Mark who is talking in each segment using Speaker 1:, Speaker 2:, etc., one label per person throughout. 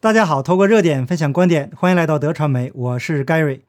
Speaker 1: 大家好，透过热点分享观点，欢迎来到德传媒，我是 Gary。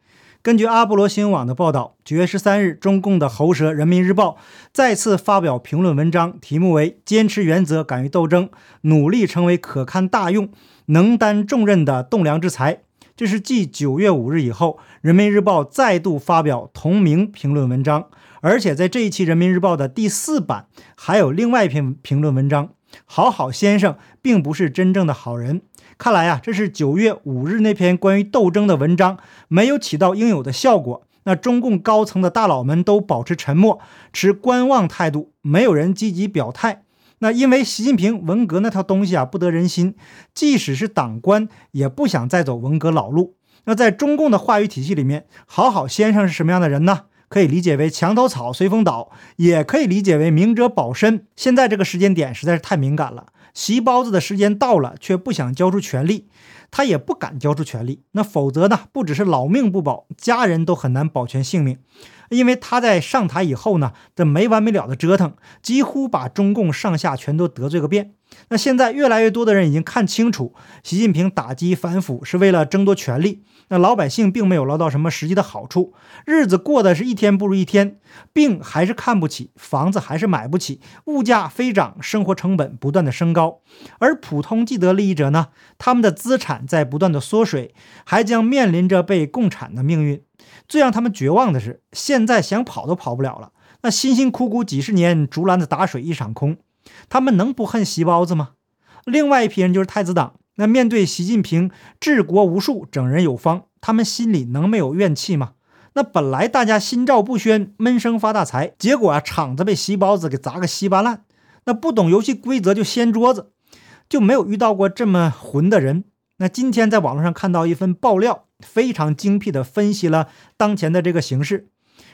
Speaker 1: 根据阿波罗新闻网的报道，九月十三日，中共的喉舌《人民日报》再次发表评论文章，题目为“坚持原则，敢于斗争，努力成为可堪大用、能担重任的栋梁之才”。这是继九月五日以后，《人民日报》再度发表同名评论文章，而且在这一期《人民日报》的第四版还有另外一篇评论文章：“好好先生并不是真正的好人。”看来啊，这是九月五日那篇关于斗争的文章没有起到应有的效果。那中共高层的大佬们都保持沉默，持观望态度，没有人积极表态。那因为习近平文革那套东西啊不得人心，即使是党官也不想再走文革老路。那在中共的话语体系里面，好好先生是什么样的人呢？可以理解为墙头草随风倒，也可以理解为明哲保身。现在这个时间点实在是太敏感了。席包子的时间到了，却不想交出权力，他也不敢交出权力。那否则呢？不只是老命不保，家人都很难保全性命。因为他在上台以后呢，这没完没了的折腾，几乎把中共上下全都得罪个遍。那现在越来越多的人已经看清楚，习近平打击反腐是为了争夺权力。那老百姓并没有捞到什么实际的好处，日子过得是一天不如一天，病还是看不起，房子还是买不起，物价飞涨，生活成本不断的升高。而普通既得利益者呢，他们的资产在不断的缩水，还将面临着被共产的命运。最让他们绝望的是，现在想跑都跑不了了。那辛辛苦苦几十年，竹篮子打水一场空，他们能不恨席包子吗？另外一批人就是太子党。那面对习近平治国无数、整人有方，他们心里能没有怨气吗？那本来大家心照不宣、闷声发大财，结果啊，场子被席包子给砸个稀巴烂。那不懂游戏规则就掀桌子，就没有遇到过这么混的人。那今天在网络上看到一份爆料，非常精辟地分析了当前的这个形势。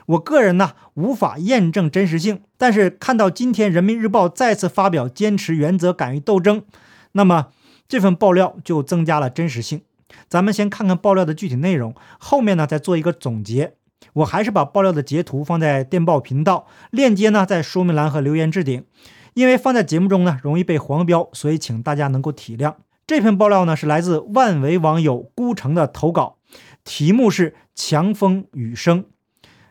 Speaker 1: 我个人呢无法验证真实性，但是看到今天人民日报再次发表坚持原则、敢于斗争，那么。这份爆料就增加了真实性。咱们先看看爆料的具体内容，后面呢再做一个总结。我还是把爆料的截图放在电报频道，链接呢在说明栏和留言置顶。因为放在节目中呢容易被黄标，所以请大家能够体谅。这篇爆料呢是来自万维网友孤城的投稿，题目是“强风雨声”。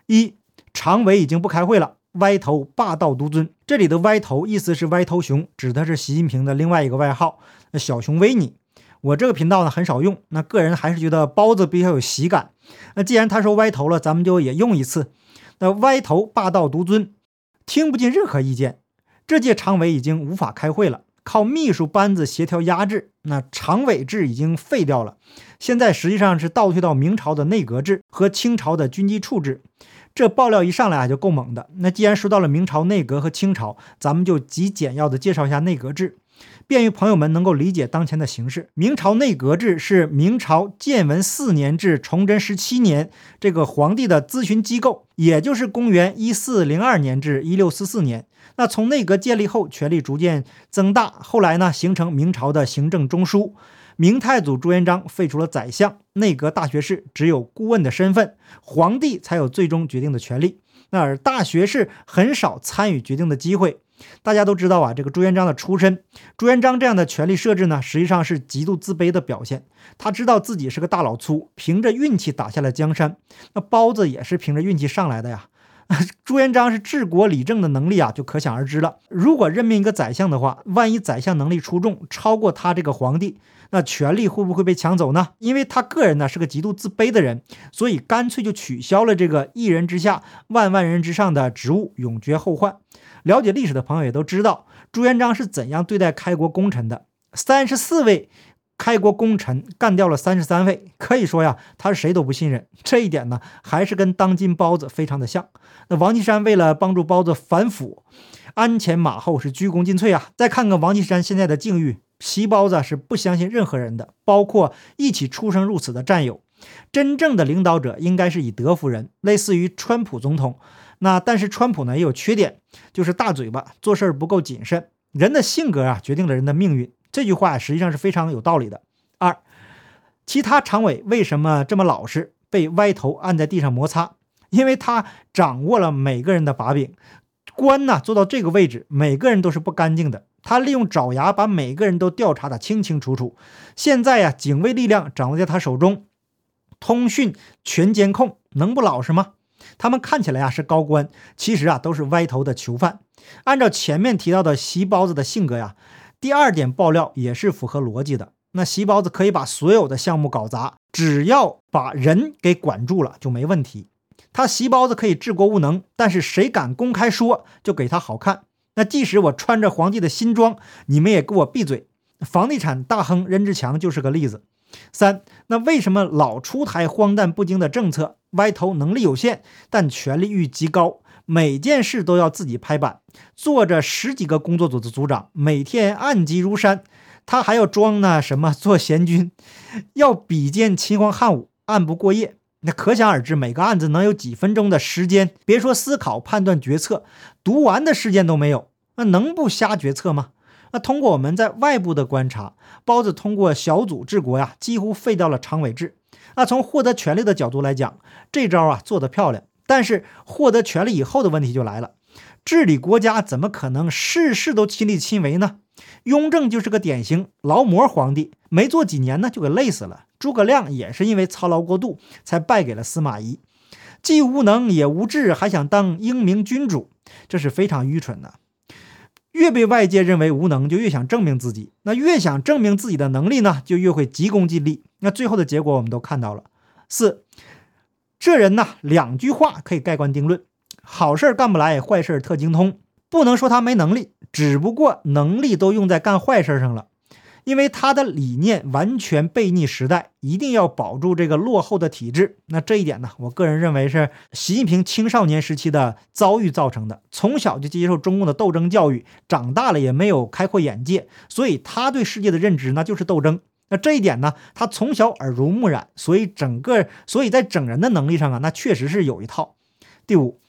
Speaker 1: 一，常委已经不开会了，歪头霸道独尊。这里的“歪头”意思是歪头熊，指的是习近平的另外一个外号。小熊维尼，我这个频道呢很少用，那个人还是觉得包子比较有喜感。那既然他说歪头了，咱们就也用一次。那歪头霸道独尊，听不进任何意见。这届常委已经无法开会了，靠秘书班子协调压制。那常委制已经废掉了，现在实际上是倒退到明朝的内阁制和清朝的军机处制。这爆料一上来啊就够猛的。那既然说到了明朝内阁和清朝，咱们就极简要的介绍一下内阁制。便于朋友们能够理解当前的形势。明朝内阁制是明朝建文四年至崇祯十七年这个皇帝的咨询机构，也就是公元一四零二年至一六四四年。那从内阁建立后，权力逐渐增大，后来呢，形成明朝的行政中枢。明太祖朱元璋废除了宰相，内阁大学士只有顾问的身份，皇帝才有最终决定的权利。那而大学士很少参与决定的机会。大家都知道啊，这个朱元璋的出身，朱元璋这样的权力设置呢，实际上是极度自卑的表现。他知道自己是个大老粗，凭着运气打下了江山。那包子也是凭着运气上来的呀。朱元璋是治国理政的能力啊，就可想而知了。如果任命一个宰相的话，万一宰相能力出众，超过他这个皇帝，那权力会不会被抢走呢？因为他个人呢是个极度自卑的人，所以干脆就取消了这个一人之下，万万人之上的职务，永绝后患。了解历史的朋友也都知道，朱元璋是怎样对待开国功臣的。三十四位开国功臣干掉了三十三位，可以说呀，他谁都不信任。这一点呢，还是跟当今包子非常的像。那王岐山为了帮助包子反腐，鞍前马后是鞠躬尽瘁啊。再看看王岐山现在的境遇，皮包子是不相信任何人的，包括一起出生入死的战友。真正的领导者应该是以德服人，类似于川普总统。那但是川普呢也有缺点，就是大嘴巴，做事不够谨慎。人的性格啊，决定了人的命运。这句话实际上是非常有道理的。二，其他常委为什么这么老实，被歪头按在地上摩擦？因为他掌握了每个人的把柄，官呢做到这个位置，每个人都是不干净的。他利用爪牙把每个人都调查的清清楚楚。现在呀，警卫力量掌握在他手中，通讯全监控，能不老实吗？他们看起来啊是高官，其实啊都是歪头的囚犯。按照前面提到的席包子的性格呀，第二点爆料也是符合逻辑的。那席包子可以把所有的项目搞砸，只要把人给管住了就没问题。他席包子可以治国无能，但是谁敢公开说，就给他好看。那即使我穿着皇帝的新装，你们也给我闭嘴。房地产大亨任志强就是个例子。三，那为什么老出台荒诞不经的政策？歪头能力有限，但权力欲极高，每件事都要自己拍板，做着十几个工作组的组长，每天案积如山。他还要装那什么做贤君，要比肩秦皇汉武，案不过夜。那可想而知，每个案子能有几分钟的时间？别说思考、判断、决策，读完的时间都没有。那能不瞎决策吗？那通过我们在外部的观察，包子通过小组治国呀，几乎废掉了常委制。那从获得权力的角度来讲，这招啊做得漂亮。但是获得权力以后的问题就来了：治理国家怎么可能事事都亲力亲为呢？雍正就是个典型劳模皇帝，没做几年呢就给累死了。诸葛亮也是因为操劳过度才败给了司马懿，既无能也无智，还想当英明君主，这是非常愚蠢的。越被外界认为无能，就越想证明自己。那越想证明自己的能力呢，就越会急功近利。那最后的结果我们都看到了。四，这人呢，两句话可以盖棺定论：好事干不来，坏事特精通。不能说他没能力，只不过能力都用在干坏事上了。因为他的理念完全背逆时代，一定要保住这个落后的体制。那这一点呢，我个人认为是习近平青少年时期的遭遇造成的。从小就接受中共的斗争教育，长大了也没有开阔眼界，所以他对世界的认知那就是斗争。那这一点呢，他从小耳濡目染，所以整个所以在整人的能力上啊，那确实是有一套。第五，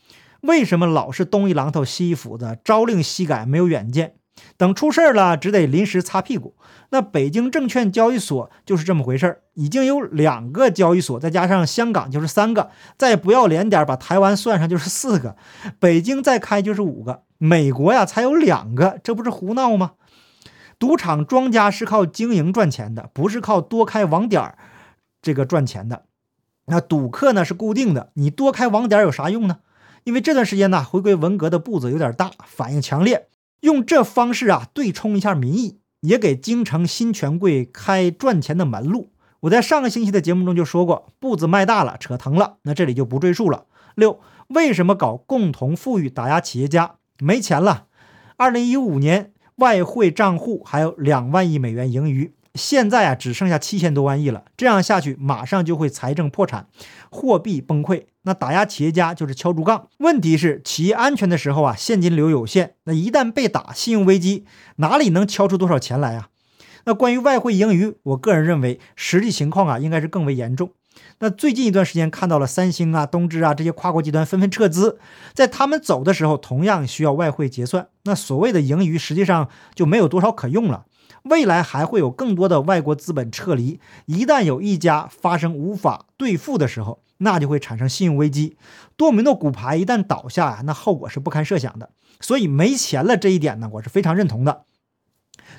Speaker 1: 为什么老是东一榔头西一斧子，朝令夕改，没有远见？等出事儿了，只得临时擦屁股。那北京证券交易所就是这么回事儿，已经有两个交易所，再加上香港就是三个，再不要脸点把台湾算上就是四个，北京再开就是五个，美国呀才有两个，这不是胡闹吗？赌场庄家是靠经营赚钱的，不是靠多开网点儿这个赚钱的。那赌客呢是固定的，你多开网点有啥用呢？因为这段时间呢回归文革的步子有点大，反应强烈。用这方式啊，对冲一下民意，也给京城新权贵开赚钱的门路。我在上个星期的节目中就说过，步子迈大了，扯疼了。那这里就不赘述了。六，为什么搞共同富裕打压企业家？没钱了。二零一五年外汇账户还有两万亿美元盈余。现在啊，只剩下七千多万亿了。这样下去，马上就会财政破产，货币崩溃。那打压企业家就是敲竹杠。问题是，企业安全的时候啊，现金流有限。那一旦被打，信用危机，哪里能敲出多少钱来啊？那关于外汇盈余，我个人认为，实际情况啊，应该是更为严重。那最近一段时间看到了三星啊、东芝啊这些跨国集团纷纷撤资，在他们走的时候，同样需要外汇结算。那所谓的盈余，实际上就没有多少可用了。未来还会有更多的外国资本撤离，一旦有一家发生无法兑付的时候，那就会产生信用危机。多米诺骨牌一旦倒下呀，那后果是不堪设想的。所以没钱了这一点呢，我是非常认同的。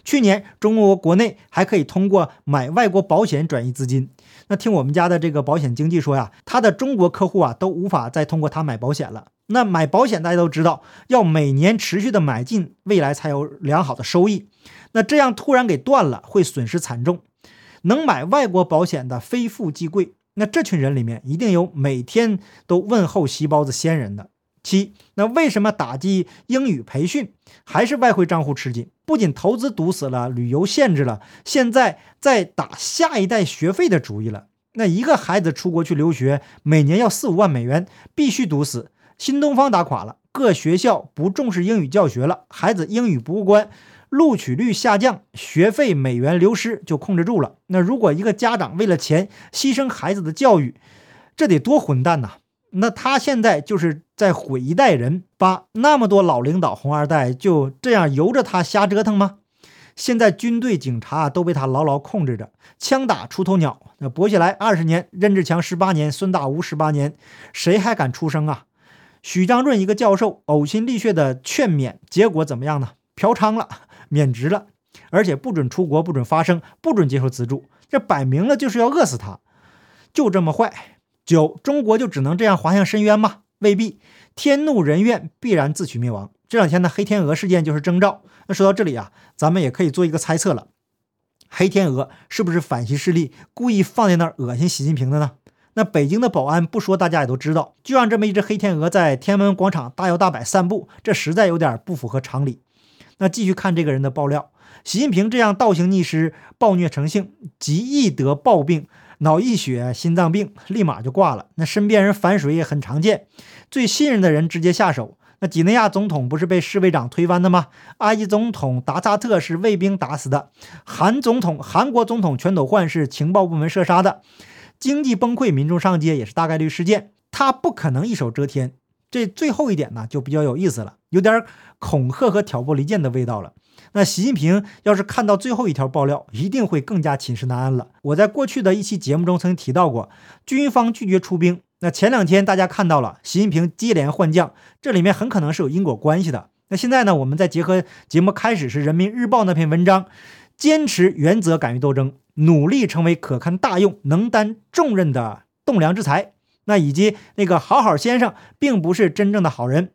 Speaker 1: 去年中国国内还可以通过买外国保险转移资金，那听我们家的这个保险经纪说呀，他的中国客户啊都无法再通过他买保险了。那买保险大家都知道，要每年持续的买进，未来才有良好的收益。那这样突然给断了，会损失惨重。能买外国保险的非富即贵，那这群人里面一定有每天都问候席包子仙人的。七，那为什么打击英语培训还是外汇账户吃紧？不仅投资堵死了，旅游限制了，现在在打下一代学费的主意了。那一个孩子出国去留学，每年要四五万美元，必须堵死。新东方打垮了，各学校不重视英语教学了，孩子英语不过关。录取率下降，学费美元流失就控制住了。那如果一个家长为了钱牺牲孩子的教育，这得多混蛋呐！那他现在就是在毁一代人，把那么多老领导、红二代就这样由着他瞎折腾吗？现在军队、警察都被他牢牢控制着，枪打出头鸟。那薄熙来二十年，任志强十八年，孙大吴十八年，谁还敢出声啊？许章润一个教授呕心沥血的劝勉，结果怎么样呢？嫖娼了，免职了，而且不准出国，不准发声，不准接受资助，这摆明了就是要饿死他，就这么坏。九，中国就只能这样滑向深渊吗？未必，天怒人怨，必然自取灭亡。这两天的黑天鹅事件就是征兆。那说到这里啊，咱们也可以做一个猜测了：黑天鹅是不是反西势力故意放在那儿恶心习近平的呢？那北京的保安不说，大家也都知道，就让这么一只黑天鹅在天安门广场大摇大摆散步，这实在有点不符合常理。那继续看这个人的爆料：习近平这样倒行逆施、暴虐成性，极易得暴病。脑溢血、心脏病，立马就挂了。那身边人反水也很常见，最信任的人直接下手。那几内亚总统不是被侍卫长推翻的吗？埃及总统达萨特是卫兵打死的，韩总统、韩国总统全斗焕是情报部门射杀的。经济崩溃，民众上街也是大概率事件，他不可能一手遮天。这最后一点呢，就比较有意思了，有点恐吓和挑拨离间的味道了。那习近平要是看到最后一条爆料，一定会更加寝食难安了。我在过去的一期节目中曾经提到过，军方拒绝出兵。那前两天大家看到了，习近平接连换将，这里面很可能是有因果关系的。那现在呢，我们再结合节目开始是人民日报那篇文章，坚持原则，敢于斗争，努力成为可堪大用、能担重任的栋梁之才。那以及那个好好先生，并不是真正的好人。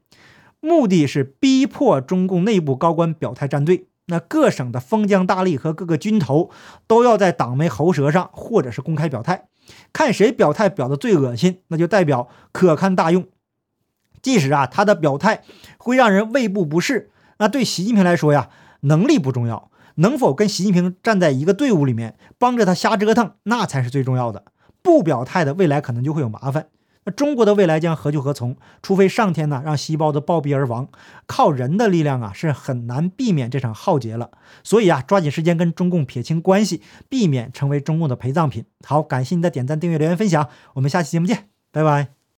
Speaker 1: 目的是逼迫中共内部高官表态站队，那各省的封疆大吏和各个军头都要在党媒喉舌上或者是公开表态，看谁表态表的最恶心，那就代表可堪大用。即使啊他的表态会让人胃部不适，那对习近平来说呀，能力不重要，能否跟习近平站在一个队伍里面，帮着他瞎折腾，那才是最重要的。不表态的未来可能就会有麻烦。那中国的未来将何去何从？除非上天呢让细胞的暴毙而亡，靠人的力量啊是很难避免这场浩劫了。所以啊，抓紧时间跟中共撇清关系，避免成为中共的陪葬品。好，感谢你的点赞、订阅、留言、分享，我们下期节目见，拜拜。